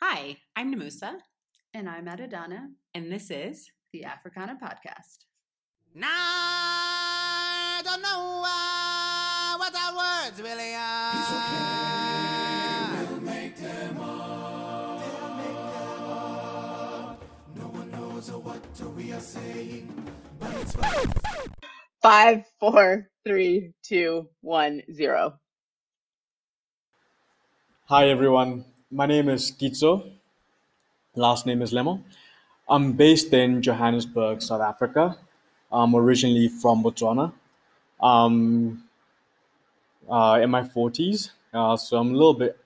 Hi, I'm Nomusa, And I'm Adadana. and this is the Afracanah Podcast. Now I don't know uh, what our words really are. It's okay, we'll make them up. They'll make them up. No one knows what we are saying, but it's fine. Five, four, three, two, one, zero. Hi everyone, my name is Kitso. Last name is Lemo. I'm based in Johannesburg, South Africa. I'm originally from Botswana. Um, uh, in my 40s, uh, so I'm a little bit,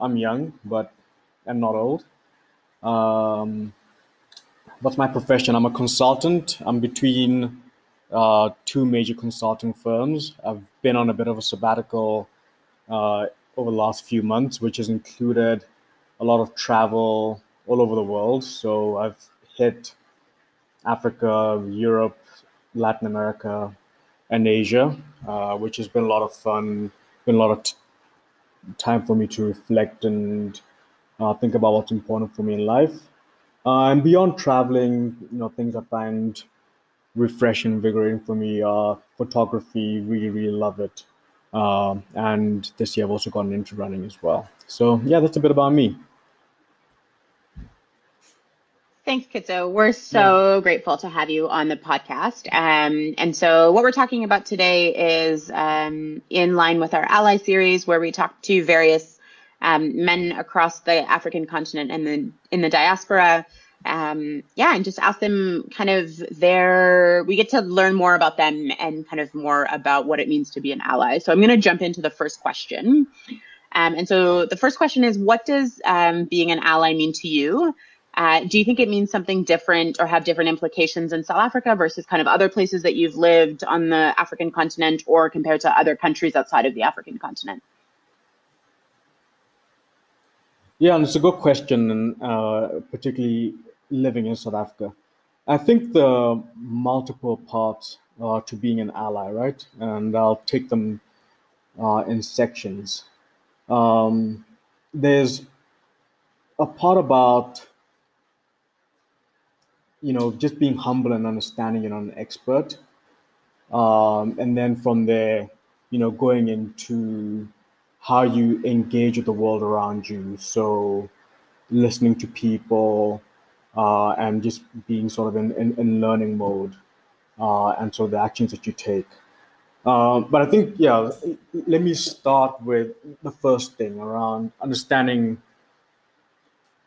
I'm young, but I'm not old. Um, what's my profession? I'm a consultant. I'm between uh, two major consulting firms. I've been on a bit of a sabbatical uh, over the last few months, which has included a lot of travel all over the world. So I've hit Africa, Europe, Latin America, and Asia, uh, which has been a lot of fun, been a lot of t- time for me to reflect and uh, think about what's important for me in life. Uh, and beyond traveling, you know, things I find refreshing, and invigorating for me are photography. Really, really love it. Um, and this year I've also gotten into running as well. So yeah, that's a bit about me. Thanks, Kitso. We're so grateful to have you on the podcast. Um, and so, what we're talking about today is um, in line with our ally series, where we talk to various um, men across the African continent and the in the diaspora. Um, yeah, and just ask them kind of their. We get to learn more about them and kind of more about what it means to be an ally. So, I'm going to jump into the first question. Um, and so, the first question is, what does um, being an ally mean to you? Uh, do you think it means something different or have different implications in South Africa versus kind of other places that you've lived on the African continent or compared to other countries outside of the African continent? Yeah, and it's a good question, and uh, particularly living in South Africa. I think the multiple parts uh, to being an ally, right? And I'll take them uh, in sections. Um, there's a part about you know just being humble and understanding not an expert, um, and then from there, you know, going into how you engage with the world around you. So listening to people uh, and just being sort of in, in, in learning mode uh, and so the actions that you take. Um, but I think, yeah, let me start with the first thing around understanding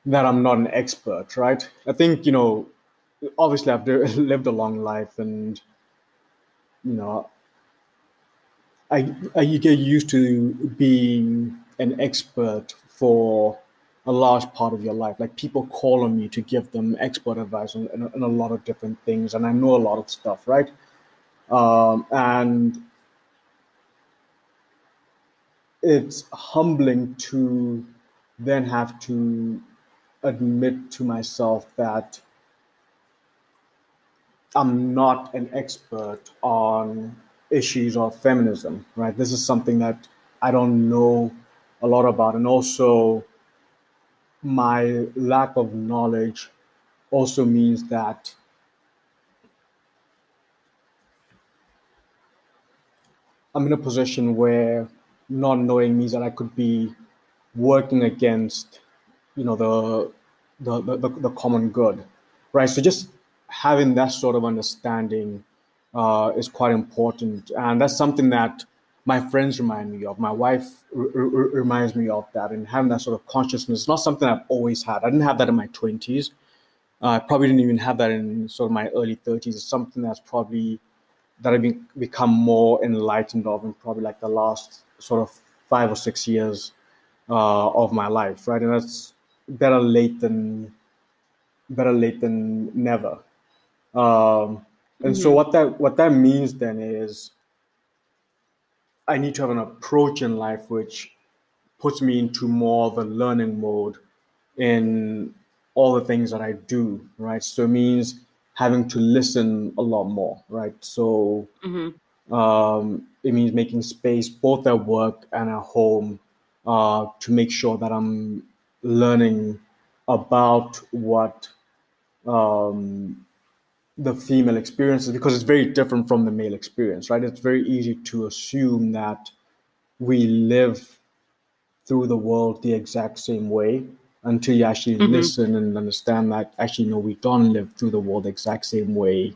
that I'm not an expert, right? I think, you know, obviously I've lived a long life and, you know, I, I you get used to being an expert for a large part of your life. Like people call on me to give them expert advice on, on, on a lot of different things, and I know a lot of stuff, right? Um, and it's humbling to then have to admit to myself that I'm not an expert on issues of feminism, right? This is something that I don't know a lot about. And also, my lack of knowledge also means that I'm in a position where not knowing means that I could be working against, you know, the the, the, the common good, right? So just having that sort of understanding uh, is quite important, and that's something that my friends remind me of. My wife r- r- reminds me of that, and having that sort of consciousness not something I've always had. I didn't have that in my twenties. Uh, I probably didn't even have that in sort of my early thirties. It's something that's probably that I've been, become more enlightened of in probably like the last sort of five or six years uh, of my life, right? And that's better late than better late than never. Um, and so what that what that means then is I need to have an approach in life which puts me into more of a learning mode in all the things that I do, right? So it means having to listen a lot more, right? So um, it means making space both at work and at home uh, to make sure that I'm learning about what um, the female experience is because it's very different from the male experience, right? It's very easy to assume that we live through the world the exact same way until you actually Mhm. listen and understand that actually no we don't live through the world the exact same way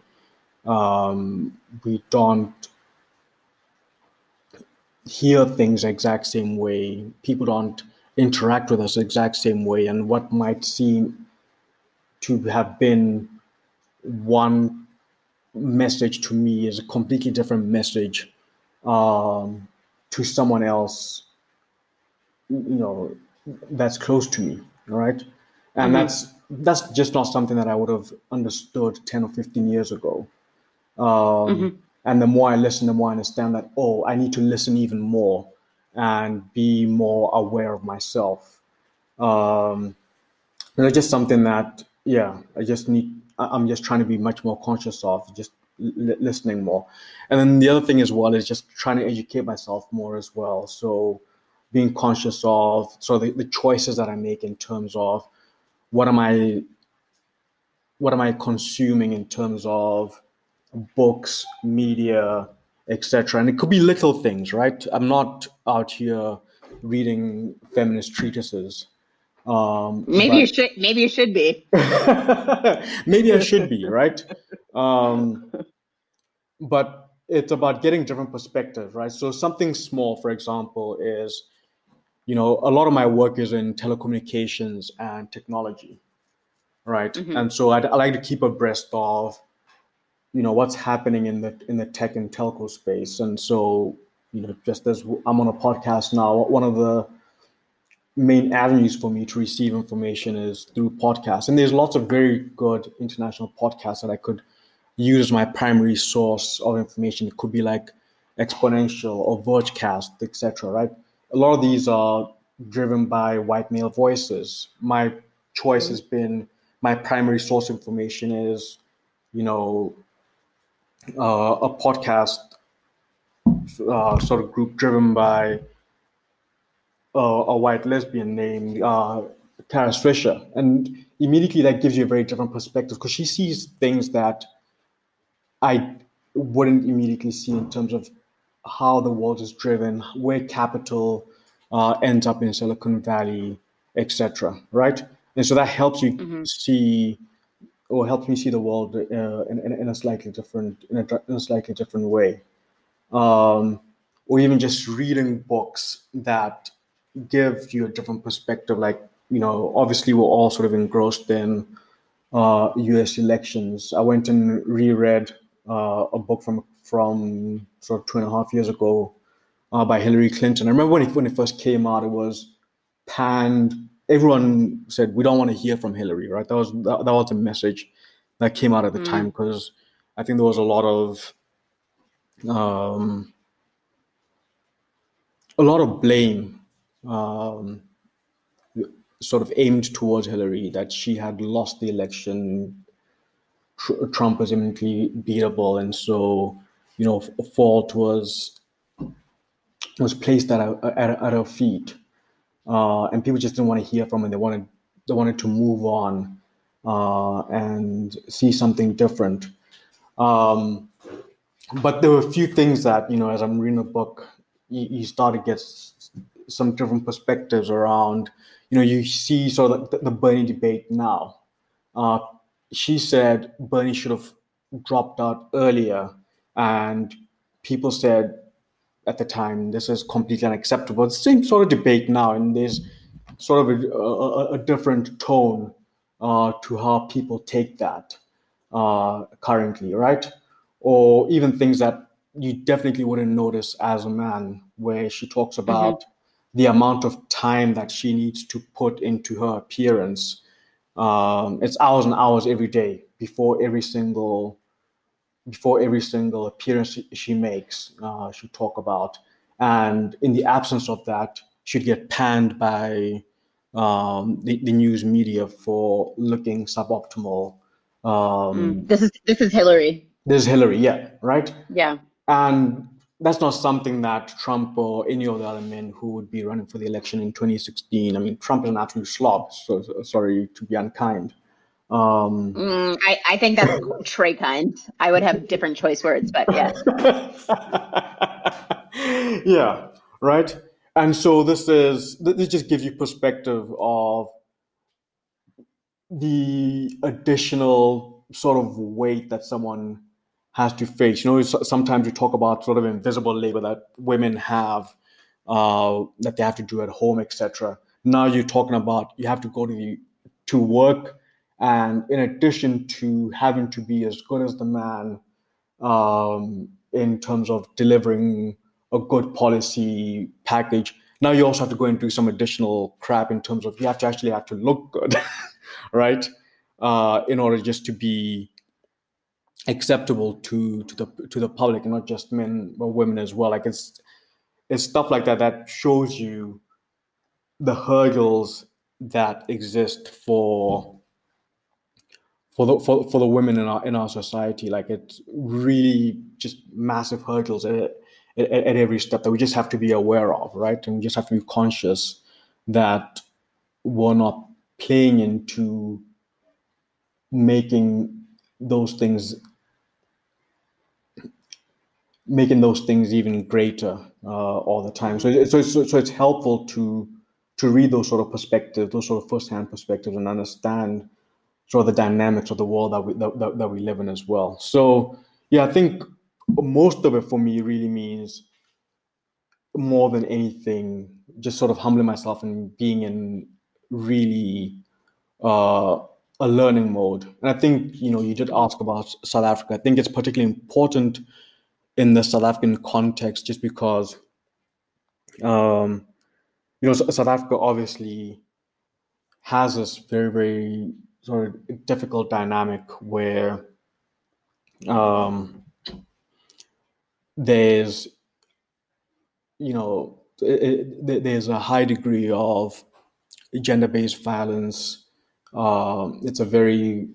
um, we don't hear things the exact same way people don't interact with us the exact same way and what might seem to have been one message to me is a completely different message um, to someone else you know that's close to me right? and Mhm. that's that's just not something that i would have understood 10 or 15 years ago um, Mhm. and the more i listen the more i understand that oh i need to listen even more and be more aware of myself um, and it's just something that yeah i just need i'm just trying to be much more conscious of just li- listening more. And then the other thing as well is just trying to educate myself more as well. So being conscious of so the, the choices that i make in terms of what am i what am i consuming in terms of books media etc and it could be little things right? I'm not out here reading feminist treatises um Maybe but- you should. Maybe you should be. maybe I should be, right? Um, but it's about getting different perspectives, right? So something small, for example, is, you know, a lot of my work is in telecommunications and technology, right? Mhm. And so I'd, I like to keep abreast of, you know, what's happening in the in the tech and telco space. And so, you know, just as I'm on a podcast now, one of the main avenues for me to receive information is through podcasts. And there's lots of very good international podcasts that I could use as my primary source of information. It could be like Exponential or Vergecast, etc. Right? A lot of these are driven by white male voices. My choice has been my primary source of information is, you know, uh, a podcast uh, sort of group driven by uh, a white lesbian named uh, Kara Swisher. And immediately that gives you a very different perspective because she sees things that I wouldn't immediately see in terms of how the world is driven, where capital uh, ends up in Silicon Valley, etc. Right? And so that helps you Mhm. see, or helps me see the world uh, in, in, in a slightly different, in a, in a slightly different way. Um, or even just reading books that give you a different perspective. Like, you know, obviously we're all sort of engrossed in uh, U.S. elections. I went and reread uh, a book from from sort of two and a half years ago uh, by Hillary Clinton. I remember when it when it first came out, it was panned. Everyone said we don't want to hear from Hillary, right? That was that, that was a message that came out at the Mm. time because I think there was a lot of um, a lot of blame um, sort of aimed towards Hillary that she had lost the election. Tr- Trump was imminently beatable, and so you know, fault was was placed at at, at feet, uh, and people just didn't want to hear from her. They wanted they wanted to move on uh, and see something different. Um, but there were a few things that you know, as I'm reading the book, you, you start to get some different perspectives around. You know, you see sort of the, the Bernie debate now. Uh, she said Bernie should have dropped out earlier, and people said at the time this is completely unacceptable. It's the same sort of debate now, and there's sort of a, a, a different tone uh, to how people take that uh, currently, right? Or even things that you definitely wouldn't notice as a man, where she talks about the amount of time that she needs to put into her appearance. Um, it's hours and hours every day before every single before every single appearance she makes. Uh, she talk about, and in the absence of that, she'd get panned by um, the, the news media for looking suboptimal. Um, This is this is Hillary. There's Hillary, yeah, right. Yeah. And that's not something that Trump or any of the other men who would be running for the election in 2016. I mean, Trump is an absolute slob. So, so sorry to be unkind. Um, Mm, I, I think that's Trey kind. I would have different choice words, but yes. yeah, right. And so this is this just gives you perspective of the additional sort of weight that someone has to face. You know, sometimes you talk about sort of invisible labor that women have uh, that they have to do at home, etc. Now you're talking about you have to go to the to work, and in addition to having to be as good as the man um, in terms of delivering a good policy package, now you also have to go and do some additional crap in terms of you have to actually have to look good, right? Uh, in order just to be acceptable to to the to the public, not just men but women as well. Like it's it's stuff like that that shows you the hurdles that exist for for the for, for the women in our in our society. Like it's really just massive hurdles at, at, at every step that we just have to be aware of, right? And we just have to be conscious that we're not playing into making those things making those things even greater uh, all the time. So, so, so, so it's helpful to to read those sort of perspectives, those sort of first-hand perspectives, and understand sort of the dynamics of the world that we that, that, that we live in as well. So, yeah, I think most of it for me really means more than anything, just sort of humbling myself and being in really uh, a learning mode. And I think you know you did ask about South Africa. I think it's particularly important in the South African context, just because um, you know South Africa obviously has this very very sort of difficult dynamic where um, there's you know it, it, there's a high degree of gender-based violence. Um, it's a very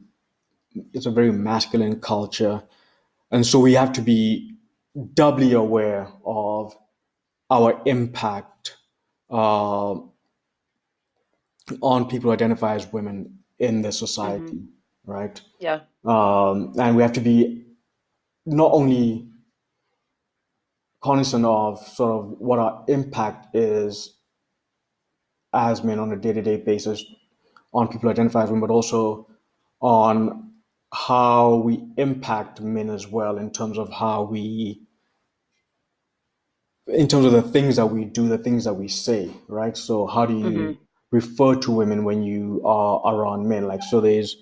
it's a very masculine culture, and so we have to be doubly aware of our impact uh, on people who identify as women in the society, right? Yeah. Um, and we have to be not only cognizant of sort of what our impact is as men on a day-to-day basis on people who identify as women, but also on how we impact men as well in terms of how we in terms of the things that we do, the things that we say, right? So how do you Mhm. refer to women when you are around men? Like so there's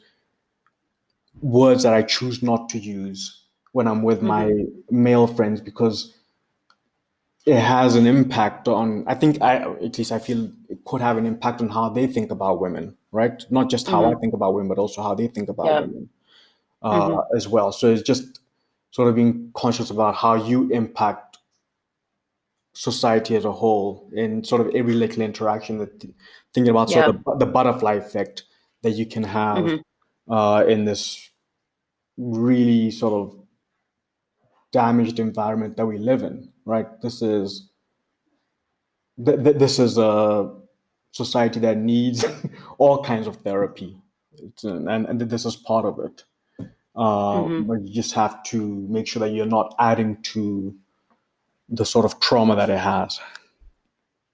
words that I choose not to use when I'm with my male friends because it has an impact on I think I at least I feel it could have an impact on how they think about women, right? Not just how I think about women, but also how they think about Yeah. women uh, as well. So it's just sort of being conscious about how you impact society as a whole in sort of every little interaction that thinking about sort of the, butterfly effect that you can have Mhm. uh, in this really sort of damaged environment that we live in right this is th- th- this is a society that needs all kinds of therapy it's, and, and this is part of it uh, Mhm. but you just have to make sure that you're not adding to the sort of trauma that it has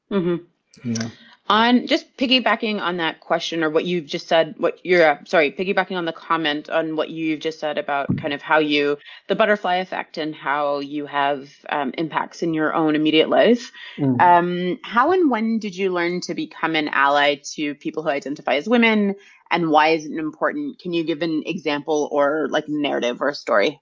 hmm yeah On just piggybacking on that question or what you've just said, what you're uh, sorry, piggybacking on the comment on what you've just said about kind of how you, the butterfly effect and how you have um, impacts in your own immediate life. Mm. Um, how and when did you learn to become an ally to people who identify as women and why is it important? Can you give an example or like narrative or a story?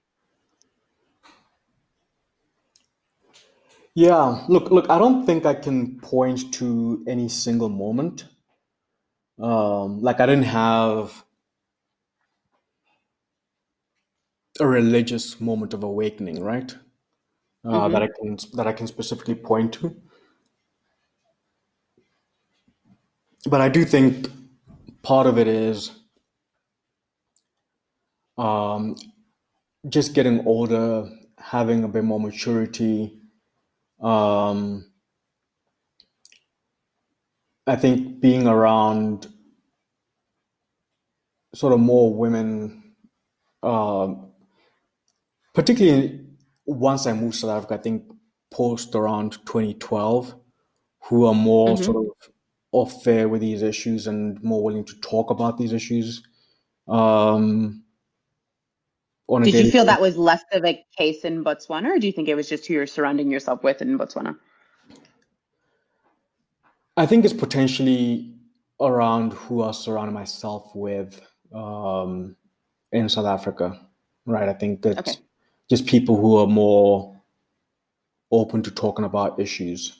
Yeah, look, look, I don't think I can point to any single moment. Um, like I didn't have a religious moment of awakening, right? Uh, that I can that I can specifically point to. But I do think part of it is um, just getting older, having a bit more maturity, um, I think being around sort of more women, um, particularly once I moved to South Africa, I think post around 2012, who are more Mhm. sort of off fair with these issues and more willing to talk about these issues. Um, on Did you feel that was less of a case in Botswana, or do you think it was just who you're surrounding yourself with in Botswana? I think it's potentially around who I surround myself with um, in South Africa, right? I think it's Okay. just people who are more open to talking about issues.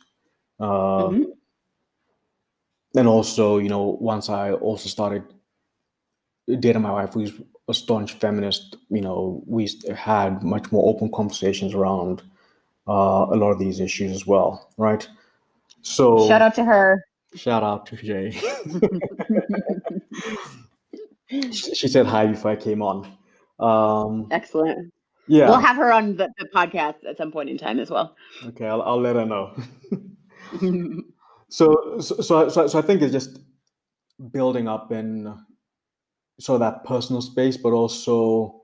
Um, Mhm. And also, you know, once I also started dating my wife, who's a staunch feminist, you know, we had much more open conversations around uh, a lot of these issues as well, right? So Shout out to her. Shout out to Jay. she said hi before I came on. Um, Excellent. yeah. We'll have her on the, the podcast at some point in time as well. okay, I'll, I'll let her know. so, so, so, so, so I think it's just building up in so that personal space, but also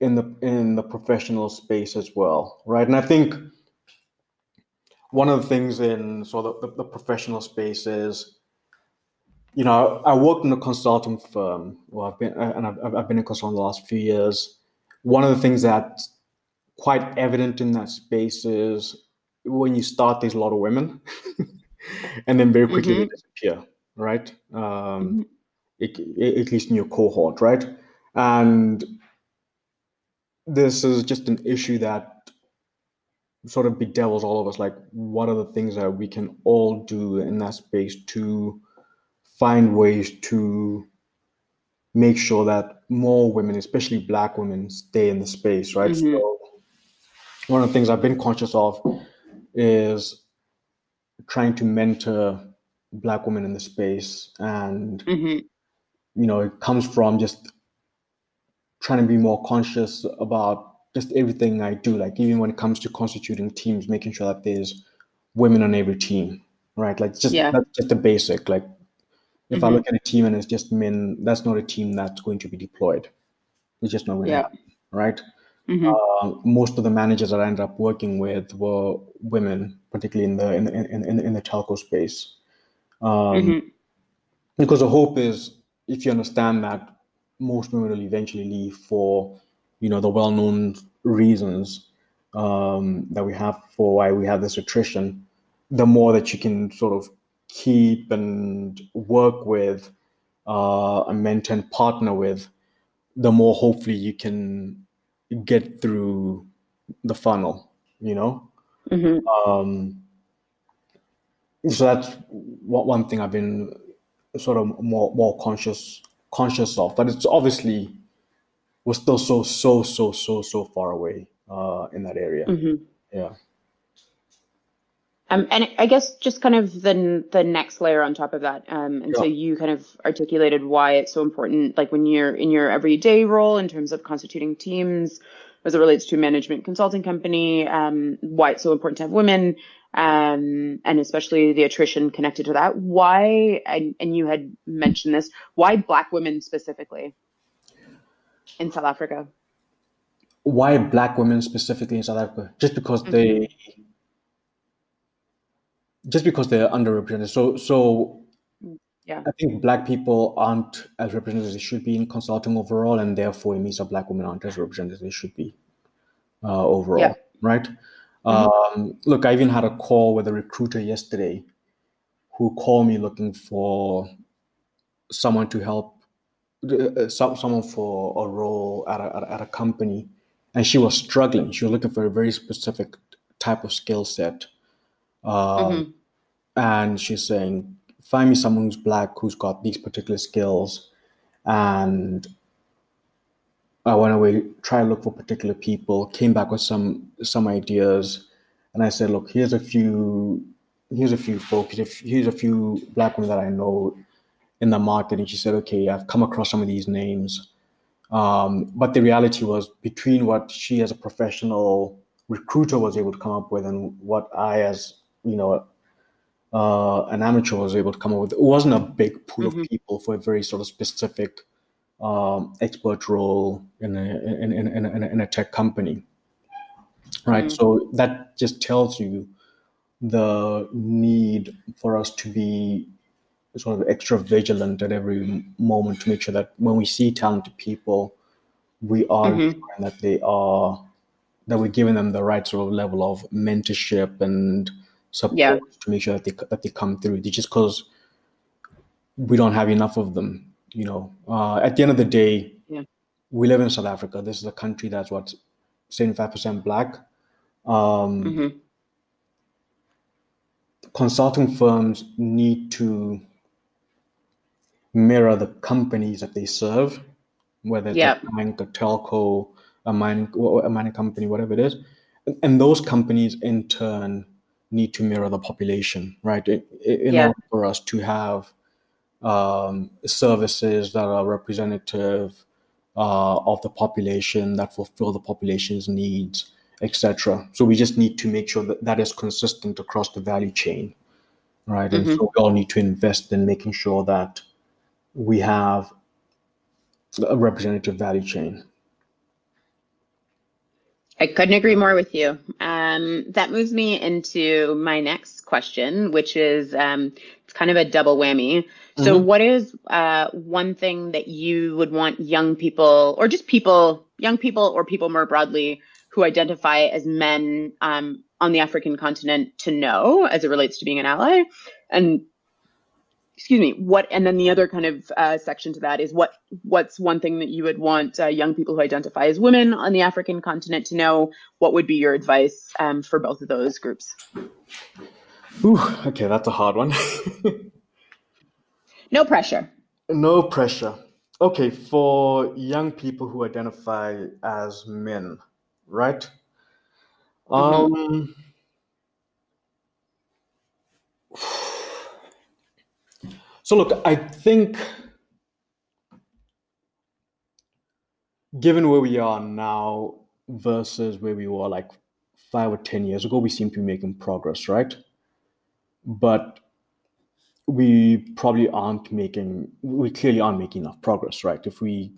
in the in the professional space as well, right? And I think one of the things in so the, the, the professional space is you know, I worked in a consulting firm. Well, I've been and I've, I've been a consultant the last few years. One of the things that's quite evident in that space is when you start, there's a lot of women, and then very quickly they disappear, right? Um, it, it- at least in your cohort, right? And this is just an issue that sort of bedevils all of us. Like, what are the things that we can all do in that space to find ways to make sure that more women, especially Black women, stay in the space, right? Mhm. So, one of the things I've been conscious of is trying to mentor Black women in the space, and Mhm. You know, it comes from just trying to be more conscious about just everything I do. Like even when it comes to constituting teams, making sure that there's women on every team, right? Like just Yeah. that's just the basic. Like if I Mhm. look at a team and it's just men, that's not a team that's going to be deployed. It's just not going to Yeah. happen, right? Mhm. Uh, most of the managers that I ended up working with were women, particularly in the in the, in, in, in the telco space. Um, Mhm. because the hope is if you understand that most women will eventually leave for you know the well-known reasons um, that we have for why we have this attrition the more that you can sort of keep and work with uh, and mentor and partner with the more hopefully you can get through the funnel you know Mhm. um, so that's one thing I've been sort of more more conscious conscious of. But it's obviously we're still so so so so so far away uh, in that area. Mhm. Yeah. Um, and I guess just kind of the the next layer on top of that, um, and so you kind of articulated why it's so important, like when you're in your everyday role in terms of constituting teams, as it relates to a management consulting company, um, why it's so important to have women, um, and especially the attrition connected to that. Why, and, and you had mentioned this, why Black women specifically in South Africa? Why black women specifically in South Africa? Just because they just because they're underrepresented. So so Yeah. I think black people aren't as represented as they should be in consulting overall, and therefore it means that black women aren't as represented as they should be uh, overall, Yeah. right? Um, look, I even had a call with a recruiter yesterday who called me looking for someone to help, uh, some, someone for a role at a, at a- company, and she was struggling. She was looking for a very specific type of skill set. Um, Mhm. and she's saying, find me someone who's black who's got these particular skills, and I went away, try to look for particular people, came back with some some ideas, and I said, look, here's a few, here's a few folks, here's a few- here's a few black women that I know in the market, and she said, okay, I've come across some of these names, um, but the reality was between what she as a professional recruiter was able to come up with and what I, as you know, uh, an amateur was able to come up with. It wasn't a big pool Mhm. of people for a very sort of specific um, expert role in a, in, in, in, a, in a tech company, right? Mm. So that just tells you the need for us to be sort of extra vigilant at every moment to make sure that when we see talented people, we are Mhm. that they are that we're giving them the right sort of level of mentorship and support Yeah. to make sure that they that they come through. Just because we don't have enough of them, you know. Uh, at the end of the day, Yeah. we live in South Africa. This is a country that's what seventy five percent black. Um, Mhm. consulting firms need to mirror the companies that they serve, whether it's Yep. a bank, a telco, a mining, a mining company, whatever it is. And- And those companies in turn need to mirror the population, right? In, in Yeah. order for us to have um, services that are representative uh, of the population, that fulfill the population's needs, etc. So we just need to make sure that that is consistent across the value chain, right? And Mhm. so we all need to invest in making sure that we have a representative value chain. I couldn't agree more with you. Um, that moves me into my next question, which is um, it's kind of a double whammy. So, Mhm. what is uh, one thing that you would want young people, or just people, young people, or people more broadly who identify as men um, on the African continent to know as it relates to being an ally? And excuse me, what? And then the other kind of uh, section to that is what what's one thing that you would want uh, young people who identify as women on the African continent to know? What would be your advice um, for both of those groups? Ooh, okay, that's a hard one. No pressure. no pressure. Okay, for young people who identify as men, right? Um, so look, I think given where we are now versus where we were like five or ten years ago, we seem to be making progress, right? But we probably aren't making we clearly aren't making enough progress right? If we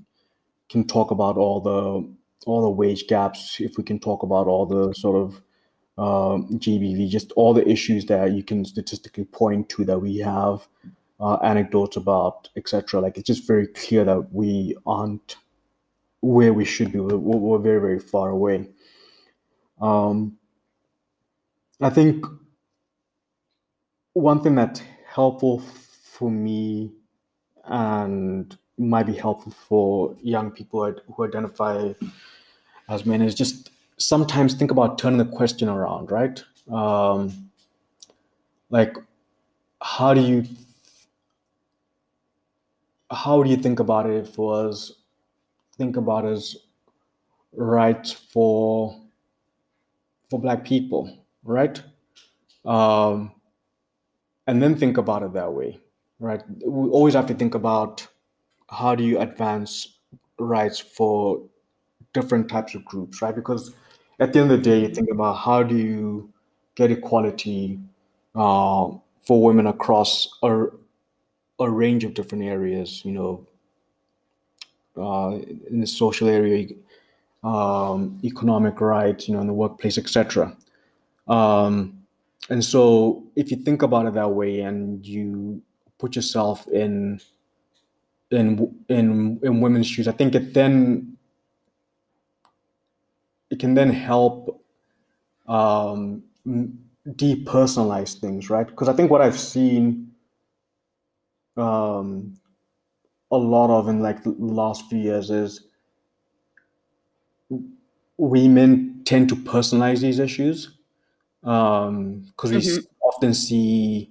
can talk about all the all the wage gaps if we can talk about all the sort of um, gbv just all the issues that you can statistically point to that we have uh, anecdotes about etc like it's just very clear that we aren't where we should be. We're, we're very very far away. Um, i think one thing that's helpful for me and might be helpful for young people who identify as men is just sometimes think about turning the question around, right? Um, like, how do you how do you think about it if it was think about as rights for for black people, right? Um, and then think about it that way, right? We always have to think about how do you advance rights for different types of groups, right? Because at the end of the day, you think about how do you get equality uh, for women across a, a range of different areas, you know, uh, in the social area, um, economic rights, you know, in the workplace, etc. Um, and so, if you think about it that way, and you put yourself in in in in women's shoes, I think it then it can then help um, depersonalize things, right? Because I think what I've seen um, a lot of in like the last few years is women tend to personalize these issues because um, we Mhm. often see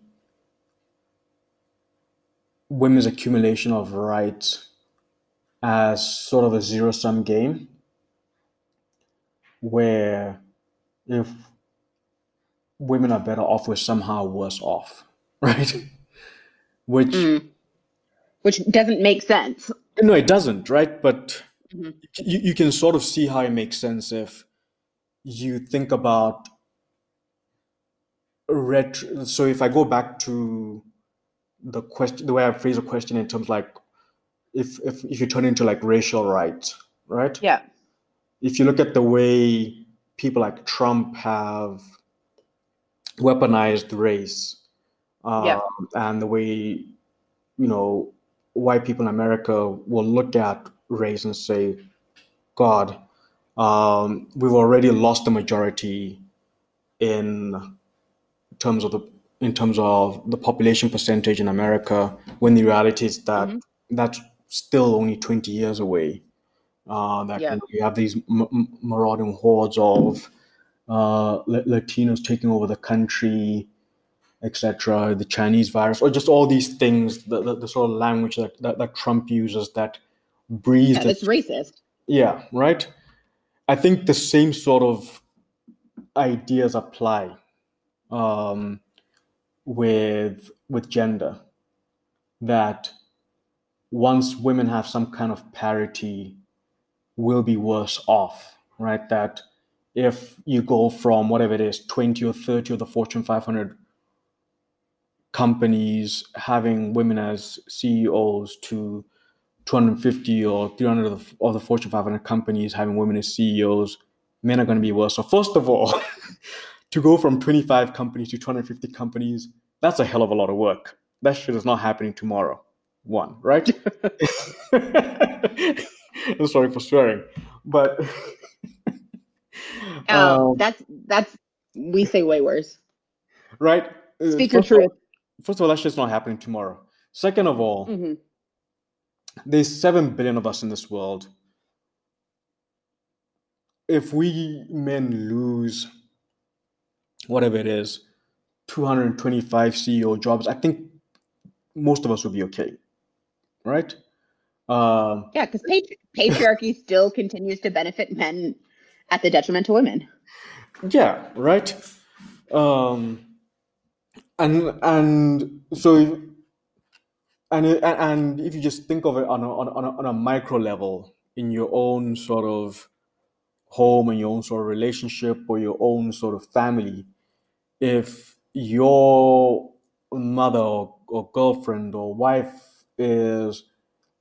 women's accumulation of rights as sort of a zero sum game where if women are better off, we're somehow worse off, right? Which Mm. Which doesn't make sense. no, it doesn't, right? But Mhm. you, you can sort of see how it makes sense if you think about retro. So if I go back to the question, the way I phrase a question in terms like, if if if you turn into like racial rights, right? Yeah. If you look at the way people like Trump have weaponized race, um, Yeah. and the way you know white people in America will look at race and say, "God, um, we've already lost the majority in terms of the in terms of the population percentage in America." When the reality is that Mhm. that's still only twenty years away. Uh, that Yeah. you, have these m- marauding hordes of uh, Latinos taking over the country, etc. The Chinese virus, or just all these things, the, the, the sort of language that, that, that Trump uses that breathes. Yeah, it's racist. Yeah, right. I think the same sort of ideas apply um, with with gender. That once women have some kind of parity, will be worse off, right? That if you go from whatever it is, twenty or thirty of the Fortune 500 companies having women as CEOs to 250 or 300 of the, of the Fortune 500 companies having women as CEOs, men are going to be worse. So, first of all, to go from 25 companies to 250 companies, that's a hell of a lot of work. That shit is not happening tomorrow. One, right? I'm sorry for swearing, but Oh, um, that's that's we say way worse. right. Uh, Speak your first of all- truth. First of all, that shit's not happening tomorrow. Second of all, hmm there's 7 billion of us in this world. If we men lose whatever it is, 225 CEO jobs, I think most of us would be okay. Right? Um, Yeah, because patri- patriarchy still continues to benefit men at the detriment to women. yeah, right? Um, and and so and and if you just think of it on a, on a, on a micro level in your own sort of home and your own sort of relationship or your own sort of family if your mother or, or girlfriend or wife is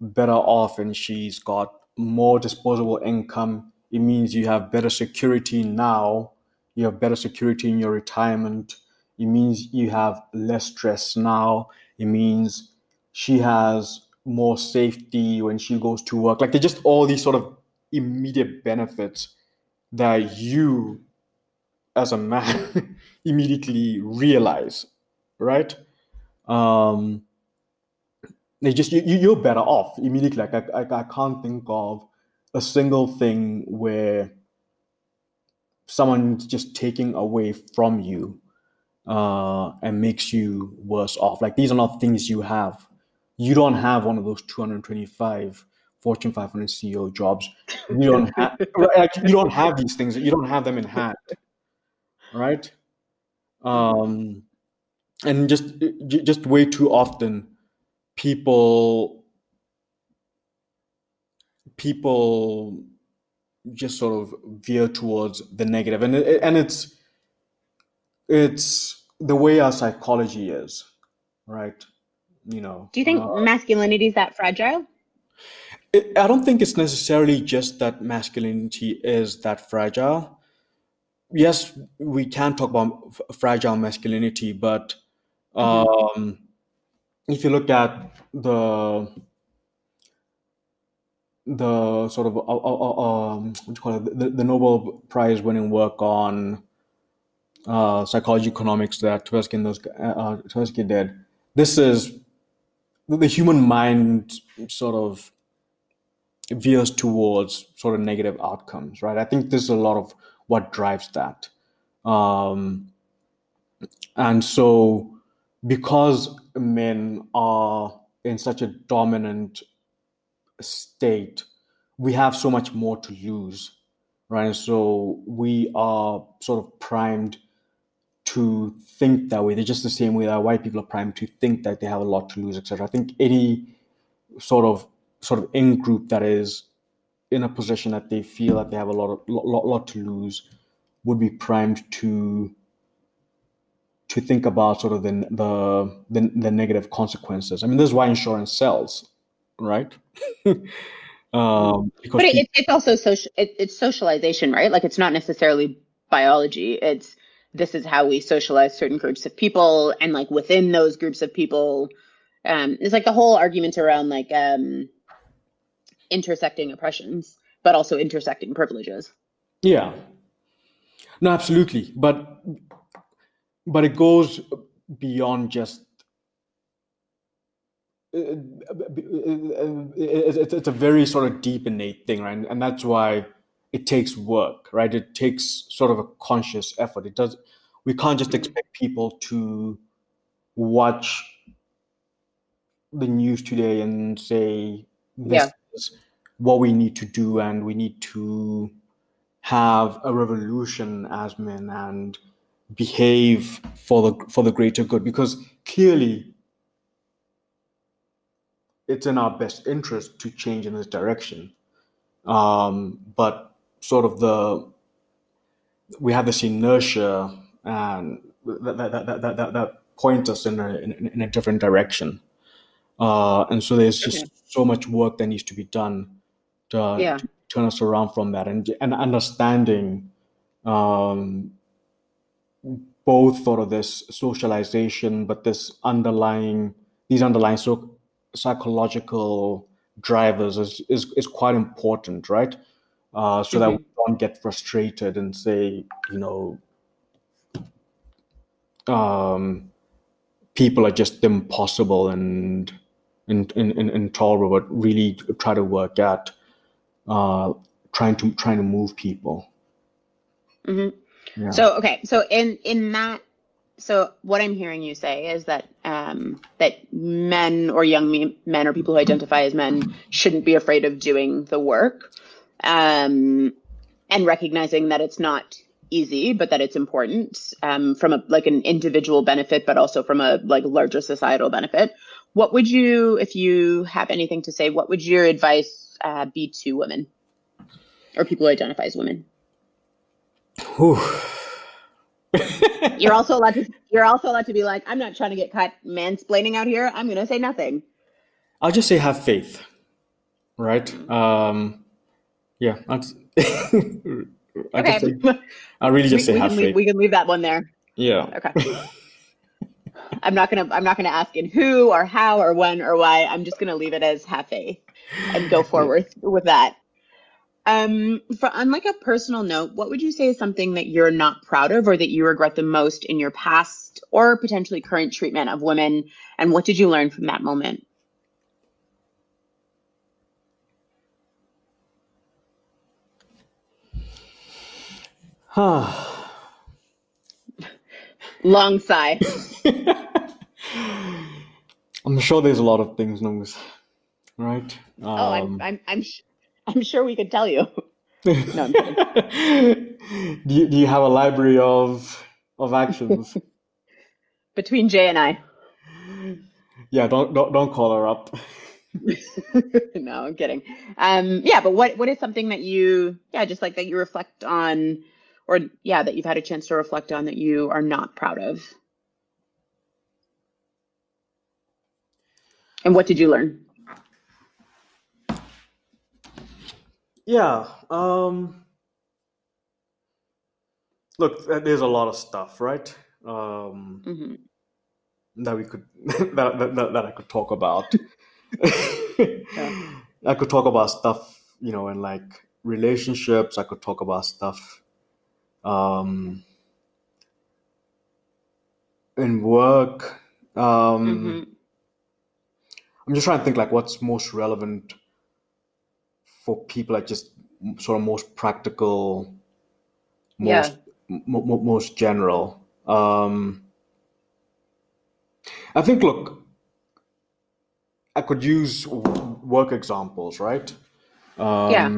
better off and she's got more disposable income it means you have better security now. You have better security in your retirement. It means you have less stress now. It means she has more safety when she goes to work. Like there's just all these sort of immediate benefits that you, as a man, immediately realize, right? Um, they just you, you- you're better off immediately. Like I, I, I can't think of a single thing where someone's just taking away from you uh, and makes you worse off. Like these are not things you have. You don't have one of those 225 Fortune 500 CEO jobs. You don't have. you don't have these things. You don't have them in hand, right? Um, and just just way too often, people people just sort of veer towards the negative, and and it's it's the way our psychology is, right? You know. Do you think uh, masculinity is that fragile? it, I don't think it's necessarily just that masculinity is that fragile. Yes, we can talk about fragile masculinity, but um, if you look at the the sort of uh, uh, uh, um, what you call it, the, the Nobel Prize winning work on uh, psychology economics that Tversky and those uh, uh, Tversky did. This is the human mind sort of veers towards sort of negative outcomes, right? I think this is a lot of what drives that. Um, and so, because men are in such a dominant state, we have so much more to lose, right? And so, we are sort of primed to think that way. They're just the same way that white people are primed to think that they have a lot to lose, etc. I think any sort of sort of in group that is in a position that they feel that they have a lot of lot, lot to lose would be primed to to think about sort of the the the, the negative consequences. I mean, this is why insurance sells, right? um, because But it, peop- it's it's also social. It, it's socialization, right? Like it's not necessarily biology. It's this is how we socialize certain groups of people, and like within those groups of people, um, it's like the whole argument around like um, intersecting oppressions, but also intersecting privileges. Yeah. No, absolutely. But but it goes beyond just uh, it's, it's it's a very sort of deep innate thing, right? And that's why it takes work, right? It takes sort of a conscious effort. It does. We can't just expect people to watch the news today and say this Yeah. Is what we need to do, and we need to have a revolution as men and behave for the for the greater good. Because clearly it's in our best interest to change in this direction. Um, but sort of the we have this inertia and that that that that, that, that point us in a in, in a different direction. Uh, and so there's just Okay. So much work that needs to be done to, Yeah. to turn us around from that and and understanding um, both sort of this socialization, but this underlying these underlying so psychological drivers is is, is quite important, right? Uh, so that we don't get frustrated and say, you know, um, people are just impossible and and, and, and intolerable, but really try to work at uh, trying to trying to move people. hmm Yeah. So okay, so in in that, so what I'm hearing you say is that um, that men or young men or people who identify as men shouldn't be afraid of doing the work, um, and recognizing that it's not easy, but that it's important um, from a like an individual benefit, but also from a like larger societal benefit. What would you, if you have anything to say, what would your advice uh, be to women or people who identify as women? Whew. You're also allowed to. You're also allowed to be like, I'm not trying to get caught mansplaining out here. I'm gonna say nothing. I'll just say have faith, right? Um, yeah, I Okay, just say, I really we, just say we have leave, faith. we can leave that one there. Yeah, Okay. I'm not gonna. I'm not gonna ask in who or how or when or why. I'm just gonna leave it as have faith and go forward with that. Um, for on like a personal note, what would you say is something that you're not proud of or that you regret the most in your past or potentially current treatment of women? And what did you learn from that moment? Long sigh. I'm sure there's a lot of things, Nungus, right? Oh, I'm Um, I'm I'm sh- I'm sure we could tell you. No, I'm do you, do you have a library of of actions? Between Jay and I. yeah, don't don't don't call her up. no, I'm kidding. Um, yeah, but what what is something that you yeah, just like that you reflect on or yeah, that you've had a chance to reflect on that you are not proud of? And what did you learn? Yeah. Um, look, there's a lot of stuff, right? Um, hmm that we could that, that, that that I could talk about. I could talk about stuff, you know, in like relationships. I could talk about stuff um, in work. Um, hmm I'm just trying to think like what's most relevant for people, like just sort of most practical, Yeah. most m- m- most general. Um, I think, look, I could use work examples, right? Um, Yeah.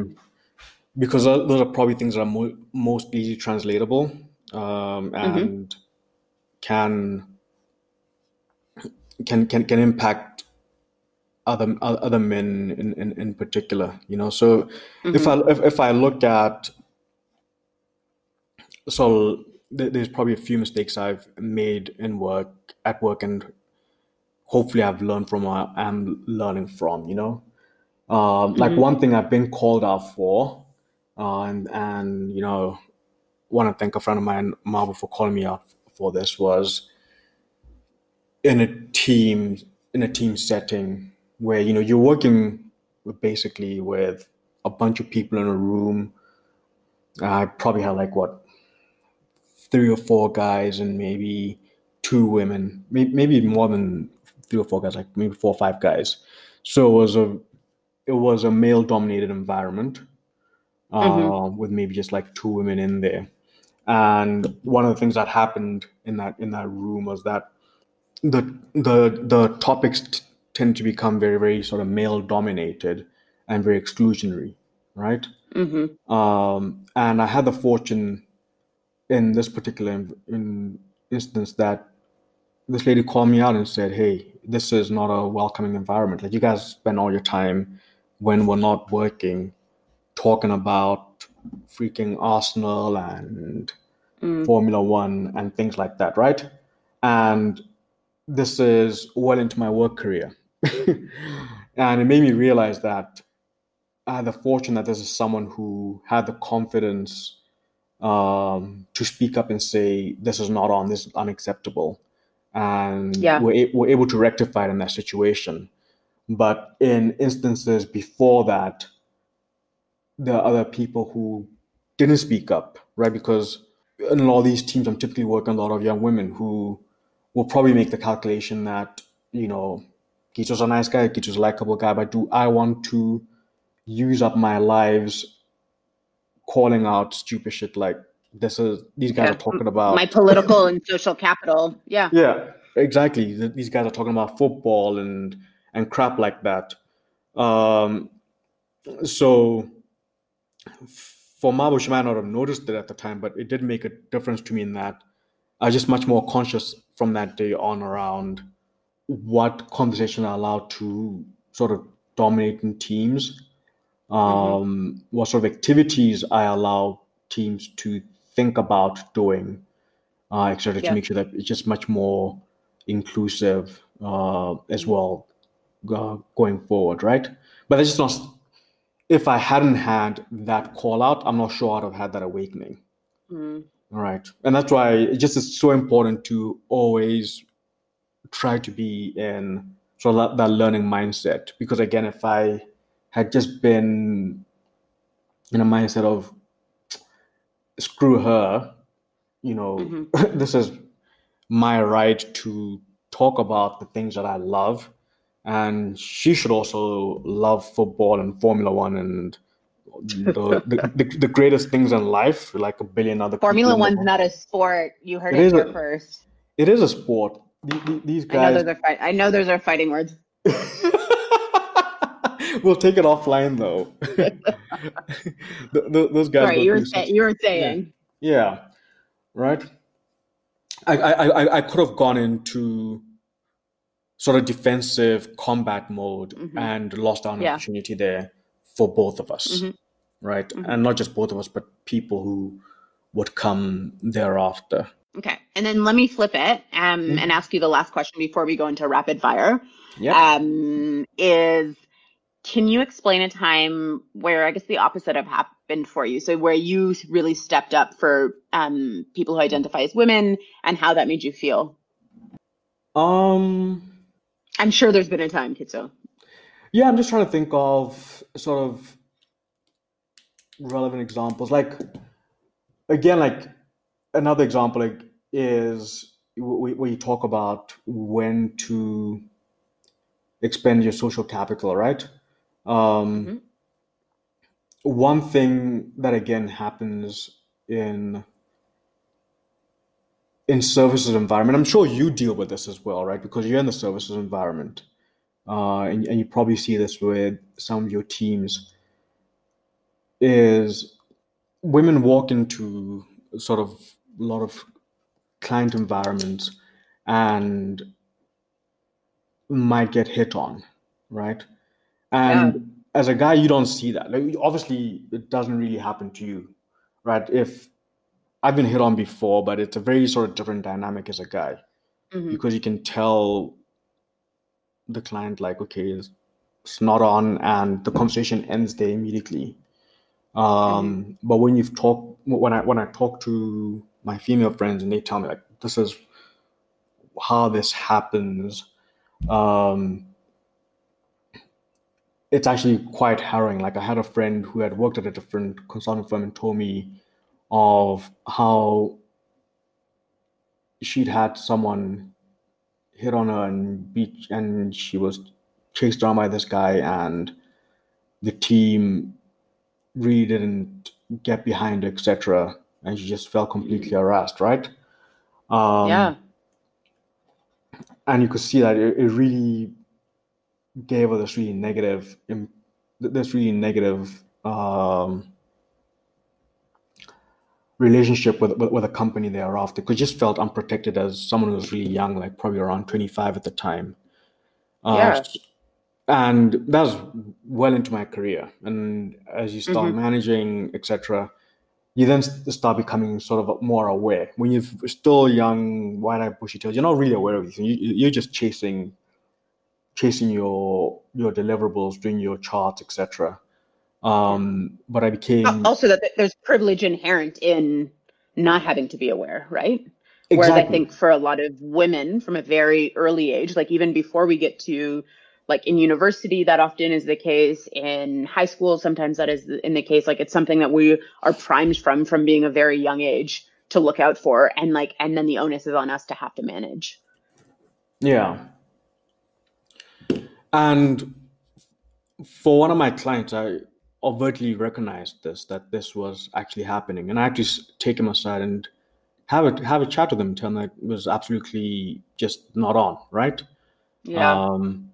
Because those are probably things that are mo- most easily translatable um, Mm-hmm. and can can can can impact other other men in, in, in particular. You know, so if I if, if I look at so th- there's probably a few mistakes I've made in work at work, and hopefully I've learned from or am learning from. You know, um, like Mhm. one thing I've been called out for, uh, and you know, want to thank a friend of mine, Marvel, for calling me out for this was in a team in a team setting where you know you're working with basically with a bunch of people in a room. I probably had like what three or four guys and maybe two women, may- maybe more than three or four guys, like maybe four or five guys. So it was a it was a male dominated environment uh, Mhm. with maybe just like two women in there. And one of the things that happened in that in that room was that the the the topics t- tend to become very very sort of male dominated and very exclusionary, right? hmm um, and I had the fortune in this particular in, in instance that this lady called me out and said, "Hey, this is not a welcoming environment. Like you guys spend all your time when we're not working talking about freaking Arsenal and Mm. Formula One and things like that, right? And this is well into my work career. and it made me realize that I had the fortune that this is someone who had the confidence um, to speak up and say, this is not on, this is unacceptable. And Yeah. we're, we're able to rectify it in that situation. But in instances before that, there are other people who didn't speak up, right? Because in a lot of these teams, I'm typically working a lot of young women who will probably make the calculation that, you know, Kitso's a nice guy, Kitso's a likable guy, but do I want to use up my lives calling out stupid shit like this is these guys Yeah. are talking about My political and social capital. Yeah. yeah, exactly. These guys are talking about football and and crap like that. Um, so for Marvel, she might not have noticed it at the time, but it did make a difference to me in that I was just much more conscious from that day on around what conversation I allowed to sort of dominate in teams, um, what sort of activities I allow teams to think about doing, uh, et cetera, Yeah. to make sure that it's just much more inclusive uh, as well uh, going forward, right? But it's just not. If I hadn't had that call out, I'm not sure I'd have had that awakening. Mm. All right. And that's why it just is so important to always try to be in sort of that, that learning mindset. Because again, if I had just been in a mindset of screw her, you know, Mhm. this is my right to talk about the things that I love. And she should also love football and Formula One and the, the, the, the greatest things in life, like a billion other people Formula One's not a sport. You heard It it, is here a- first. It is a sport. The- the- These I know guys. those are fight. I know those are fighting words. we'll take it offline though. Th- th- Those guys. Right, you were through saying. You were saying. Yeah, right. I, I, I, I could have gone into sort of defensive combat mode Mhm. and lost an Yeah. opportunity there for both of us, Mhm. right? Mhm. And not just both of us, but people who would come thereafter. Okay, and then let me flip it um, Mhm. and ask you the last question before we go into rapid fire. Yeah. Um, is can you explain a time where I guess the opposite have happened for you? So where you really stepped up for um, people who identify as women and how that made you feel? um. I'm sure there's been a time, Kitso. Yeah, I'm just trying to think of sort of relevant examples. Like again, like another example like is we, where you talk about when to expend your social capital, right? Um, Mhm. One thing that again happens in in services environment, I'm sure you deal with this as well, right? Because you're in the services environment uh, and, and you probably see this with some of your teams, is women walk into sort of a lot of client environments and might get hit on, right? And as a guy, you don't see that. Like, obviously, it doesn't really happen to you, right? If I've been hit on before, but it's a very sort of different dynamic as a guy Mhm. because you can tell the client like, okay, it's, it's not on, and the conversation ends there immediately. Um, But when you've talked, when I when I talk to my female friends and they tell me like, this is how this happens, um, it's actually quite harrowing. Like I had a friend who had worked at a different consulting firm and told me of how she'd had someone hit on her and beat, and she was chased around by this guy, and the team really didn't get behind her, etc. And she just felt completely harassed, right? Um, yeah. and you could see that it, it really gave her this really negative this really negative um, relationship with, with with a company thereafter because just felt unprotected as someone who was really young like probably around 25 at the time uh, Yeah. and that was well into my career and as you start managing etc you then start becoming sort of more aware. When you're still young, wide-eyed, bushy-tailed, you're not really aware of things. You, you're just chasing, chasing your your deliverables, doing your charts, etc. Um, but I became Also, that there's privilege inherent in not having to be aware, right? Whereas I think for a lot of women from a very early age, like even before we get to like in university, that often is the case. In high school, sometimes that is in the case. Like it's something that we are primed from from being a very young age to look out for, and like and then the onus is on us to have to manage. Yeah. And for one of my clients, I overtly recognized this that this was actually happening, and I actually take him aside and have a have a chat with him, tell him that it was absolutely just not on, right? Yeah. Um,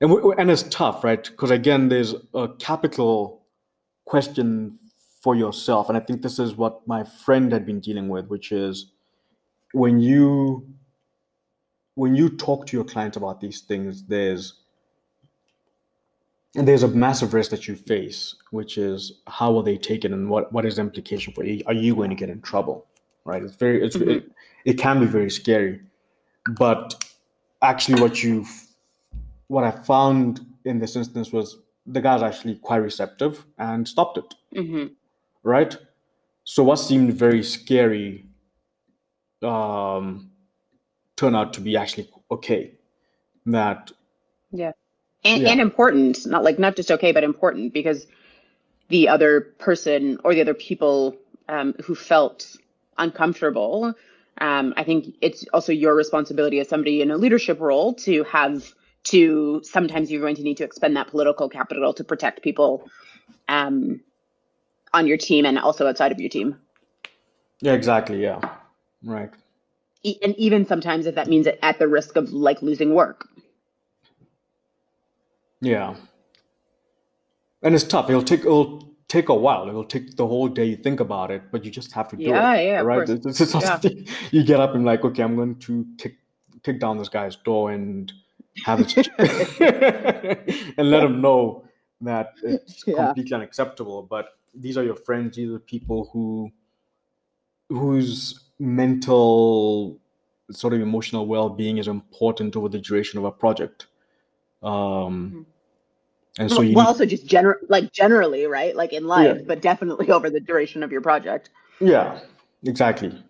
and w- and it's tough, right? Because again, there's a capital question for yourself, and I think this is what my friend had been dealing with, which is when you when you talk to your clients about these things, there's and there's a massive risk that you face, which is how will they take it, and what what is the implication for you? Are you going to get in trouble? Right? It's very it's Mhm. it, it can be very scary, but actually, what you what I found in this instance was the guy's actually quite receptive and stopped it hmm right? So what seemed very scary um, turned out to be actually okay. That Yeah. And, Yeah. and important, not like not just okay, but important because the other person or the other people um, who felt uncomfortable, um, I think it's also your responsibility as somebody in a leadership role to have to sometimes you're going to need to expend that political capital to protect people um, on your team and also outside of your team. yeah, exactly, yeah, right, E- And even sometimes if that means at at the risk of like losing work. Yeah. And it's tough. It'll take it'll take a while. It'll take the whole day. You think about it, but you just have to do Yeah, it. yeah, right. course. It's, it's Yeah. something you get up and like, okay, I'm going to kick kick down this guy's door and have it and let him know that it's Yeah. completely unacceptable. But these are your friends. These are people who whose mental sort of emotional well-being is important over the duration of a project. Um, and so well, you well, also just general, like generally, right? Like in life, Yeah. but definitely over the duration of your project. Yeah, exactly.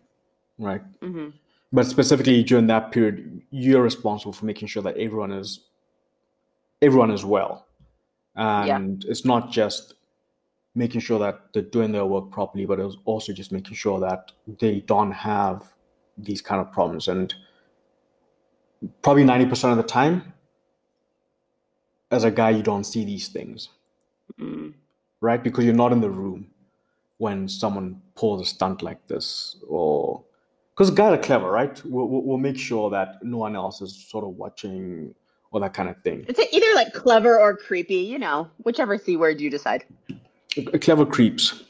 Right. hmm But specifically during that period, you're responsible for making sure that everyone is everyone is well. And it's not just making sure that they're doing their work properly, but it's also just making sure that they don't have these kind of problems. And probably 90% of the time, as a guy, you don't see these things. Mm. right? Because you're not in the room when someone pulls a stunt like this, or because guys are clever, right? We'll, we'll make sure that no one else is sort of watching or that kind of thing. It's either like clever or creepy, you know, whichever c word you decide. Clever creeps.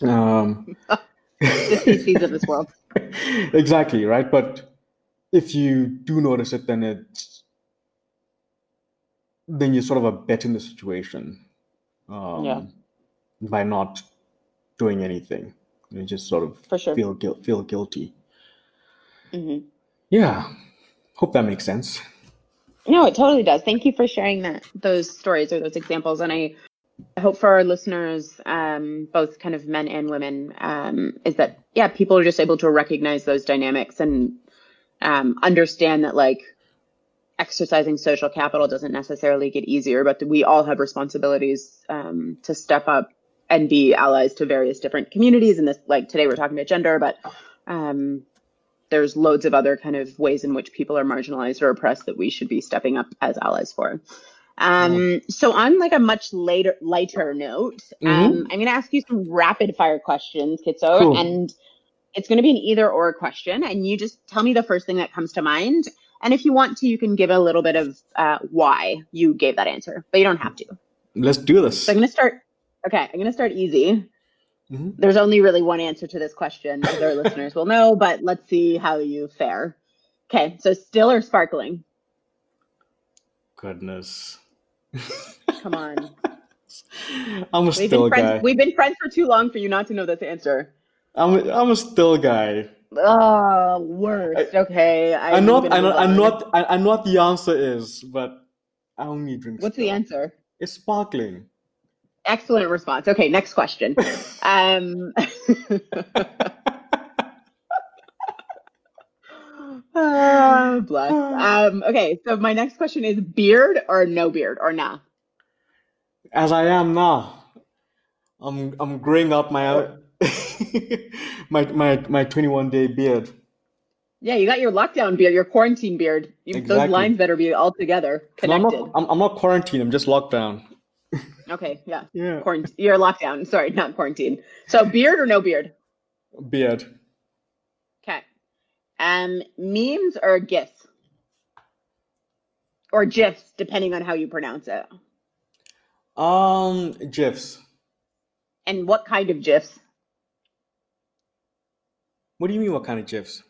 Um, The CCs of this world. exactly right, but if you do notice it, then it's then you're sort of abetting the situation um, Yeah. by not doing anything. You just sort of sure. feel guilt, feel guilty. hmm Yeah, hope that makes sense. No, it totally does. Thank you for sharing that those stories or those examples. And I, I hope for our listeners, um, both kind of men and women, um, is that yeah, people are just able to recognize those dynamics and um, understand that like exercising social capital doesn't necessarily get easier, but we all have responsibilities um, to step up and be allies to various different communities. And this, like today, we're talking about gender, but um, there's loads of other kind of ways in which people are marginalized or oppressed that we should be stepping up as allies for. Um, so on like a much later lighter note, um, I'm going to ask you some rapid fire questions, Kitso, Cool. and it's going to be an either or question, and you just tell me the first thing that comes to mind. And if you want to, you can give a little bit of uh, why you gave that answer, but you don't have to. Let's do this. So I'm going to start. Okay, I'm going to start easy. Mhm. There's only really one answer to this question, as our listeners will know, but let's see how you fare. Okay, so still or sparkling? Goodness. Come on. I'm a We've still been friends. guy. We've been friends for too long for you not to know this answer. I'm a, I'm a still guy. Oh, worst. Okay, I, am I'm not. I I'm not. I, I know what the answer is, but I only drink. What's the answer? It's sparkling. Excellent response. Okay, next question. um, ah, bless. Um, okay, so my next question is beard or no beard or nah? As I am now, I'm I'm growing up my my my my 21 day beard. Yeah, you got your lockdown beard, your quarantine beard. You, Those lines better be all together, And I'm not. I'm, I'm not quarantined. I'm just locked down. Okay, yeah. Yeah. Quarantine. You're lockdown. Sorry, not quarantine. So beard or no beard? Beard. Okay. Um, memes or gifs? Or gifs, depending on how you pronounce it. Um, gifs. And what kind of gifs? What do you mean? What kind of gifs?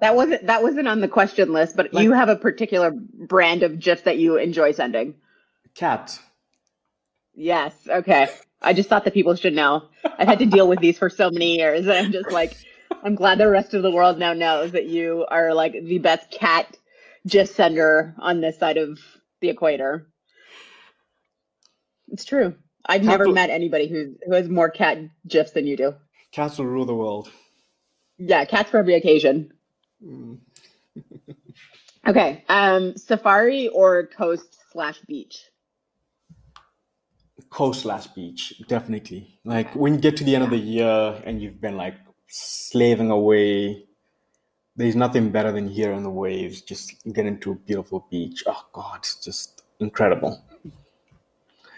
That wasn't that wasn't on the question list, but Like- you have a particular brand of gifs that you enjoy sending. Cat. Yes. Okay. I just thought that people should know. I've had to deal with these for so many years, and I'm just like, I'm glad the rest of the world now knows that you are like the best cat gif sender on this side of the equator. It's true. I've never Capital- met anybody who who has more cat gifs than you do. Cats will rule the world. Yeah, cats for every occasion. Mm. Okay. Um, safari or coast slash beach? Coast slash beach, definitely. Like when you get to the end of the year and you've been like slaving away, there's nothing better than hearing the waves. Just get into a beautiful beach. Oh God, it's just incredible.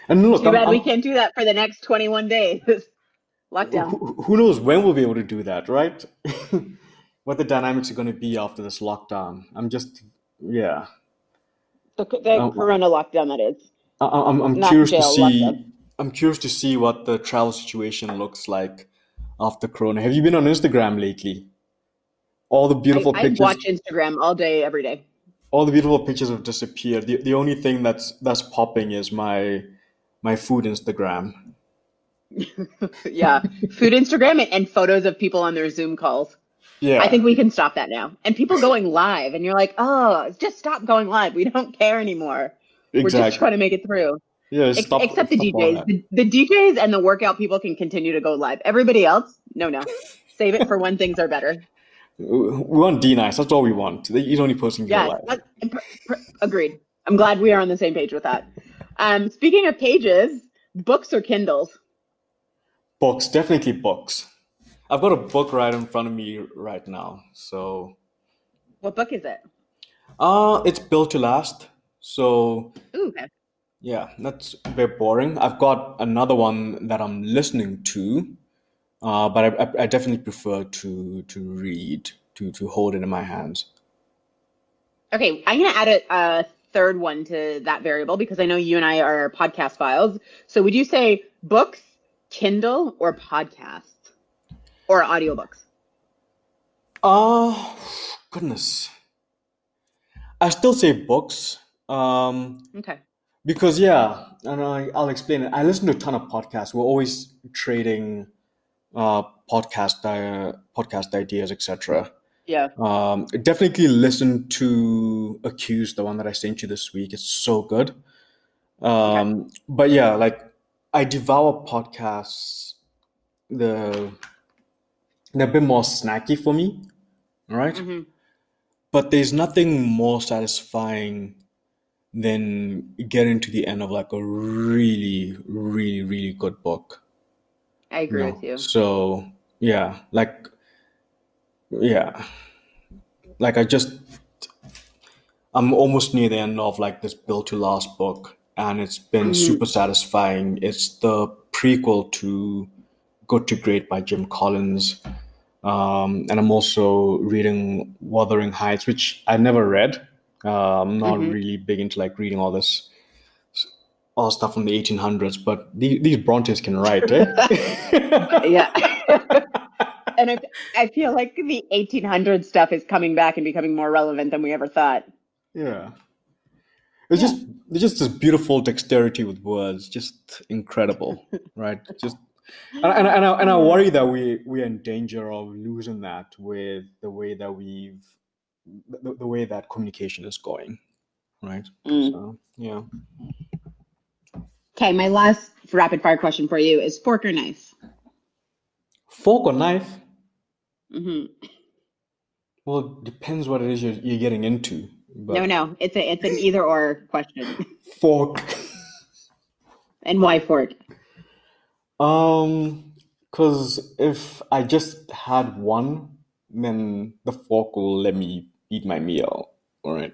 And look, Too I'm- bad we I'm- can't do that for the next 21 days. Lockdown. who, who knows when we'll be able to do that, right? what the dynamics are going to be after this lockdown. I'm just, yeah. The, the Oh. corona lockdown, that is. I, I'm, I'm Not curious to see. lockdown. I'm curious to see what the travel situation looks like after Corona. Have you been on Instagram lately? All the beautiful I, I watch Instagram all day, every day. all the beautiful pictures have disappeared. The, the only thing that's that's popping is my my food Instagram. yeah. Food Instagram and, and photos of people on their Zoom calls. Yeah, I think we can stop that now. And people going live, and you're like, oh, just stop going live. We don't care anymore. We're just trying to make it through. Yeah, stop, except the DJs. The, the DJs and the workout people can continue to go live. Everybody else, no, no. Save it for when things are better. We want D-Nice. That's all we want. He's only posting Yeah, that- pr- pr- agreed. I'm glad we are on the same page with that. Um, speaking of pages, books or Kindles? Books, definitely books. I've got a book right in front of me right now. So, What book is it? uh, it's built to last. So, Ooh, okay. yeah, that's a bit boring. I've got another one that I'm listening to, uh, but I, I, I definitely prefer to to read, to to hold it in my hands. Okay, I'm going to add a, a third one to that variable because I know you and I are podcast files. So would you say books, Kindle, or podcasts? Or audiobooks? Oh, goodness. I still say books. Um, Okay. Because yeah, and I, I'll explain it. I listen to a ton of podcasts. We're always trading uh, podcast uh, podcast ideas, etc. Yeah. Um, definitely listen to Accused, the one that I sent you this week. It's so good. Um, But yeah, like I devour podcasts. The they're a bit more snacky for me, right? Mhm. But there's nothing more satisfying than getting to the end of like a really, really, really good book. I agree No. with you. So yeah, like yeah, like I just I'm almost near the end of like this Built to Last book, and it's been Mhm. super satisfying. It's the prequel to Good to Great by Jim Collins, um, and I'm also reading Wuthering Heights, which I never read. Uh, I'm not Mhm. really big into like reading all this all stuff from the 1800s, but these, these Brontes can write, eh? yeah. and I, I feel like the 1800 stuff is coming back and becoming more relevant than we ever thought. Yeah. It's just it's just this beautiful dexterity with words, just incredible, right? Just and, and, and, I, and I worry that we we're in danger of losing that with the way that we've the, the way that communication is going, right? Mm. So yeah. Okay, my last rapid fire question for you is fork or knife? Fork or knife? hmm Well, it depends what it is you're, you're getting into. But No, no, it's a it's an either or question. Fork. And why fork? Um, because if I just had one, then the fork will let me eat my meal. All right.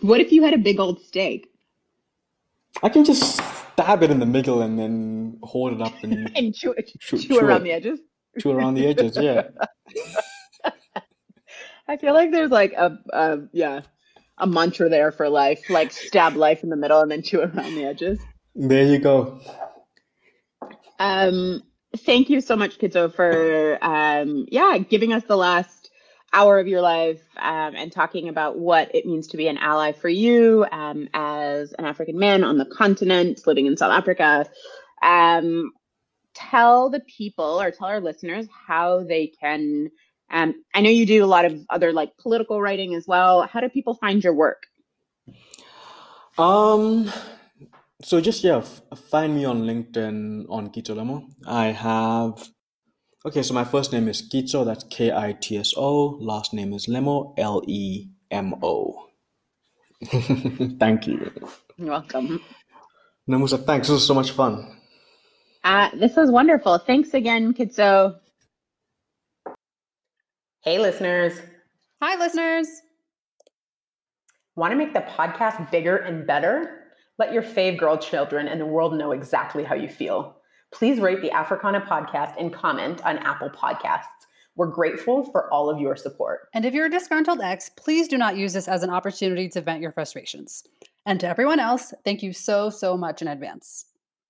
What if you had a big old steak I can just stab it in the middle and then hold it up and and chew, Chew- chew, chew around it. the edges? chew around the edges. Yeah. I feel like there's like a, a yeah a mantra there for life, like stab life in the middle and then chew around the edges. There you go. Um, thank you so much, Kitso, for um, yeah, giving us the last hour of your life um, and talking about what it means to be an ally for you um, as an African man on the continent living in South Africa. Um, tell the people or tell our listeners how they can. Um, I know you do a lot of other like political writing as well. How do people find your work? Um, so just yeah, f- find me on LinkedIn on Kitso Lemo. I have okay. So my first name is Kitso. That's K I T S O. Last name is Lemo. L E M O. Thank you, You're welcome. Nomusa. Thanks. This was so much fun. Uh, this was wonderful. Thanks again, Kitso. Hey, listeners. Hi, listeners. Want to make the podcast bigger and better? Let your fave girl children and the world know exactly how you feel. Please rate the Afracanah podcast and comment on Apple Podcasts. We're grateful for all of your support. And if you're a disgruntled ex, please do not use this as an opportunity to vent your frustrations. And to everyone else, thank you so, so much in advance.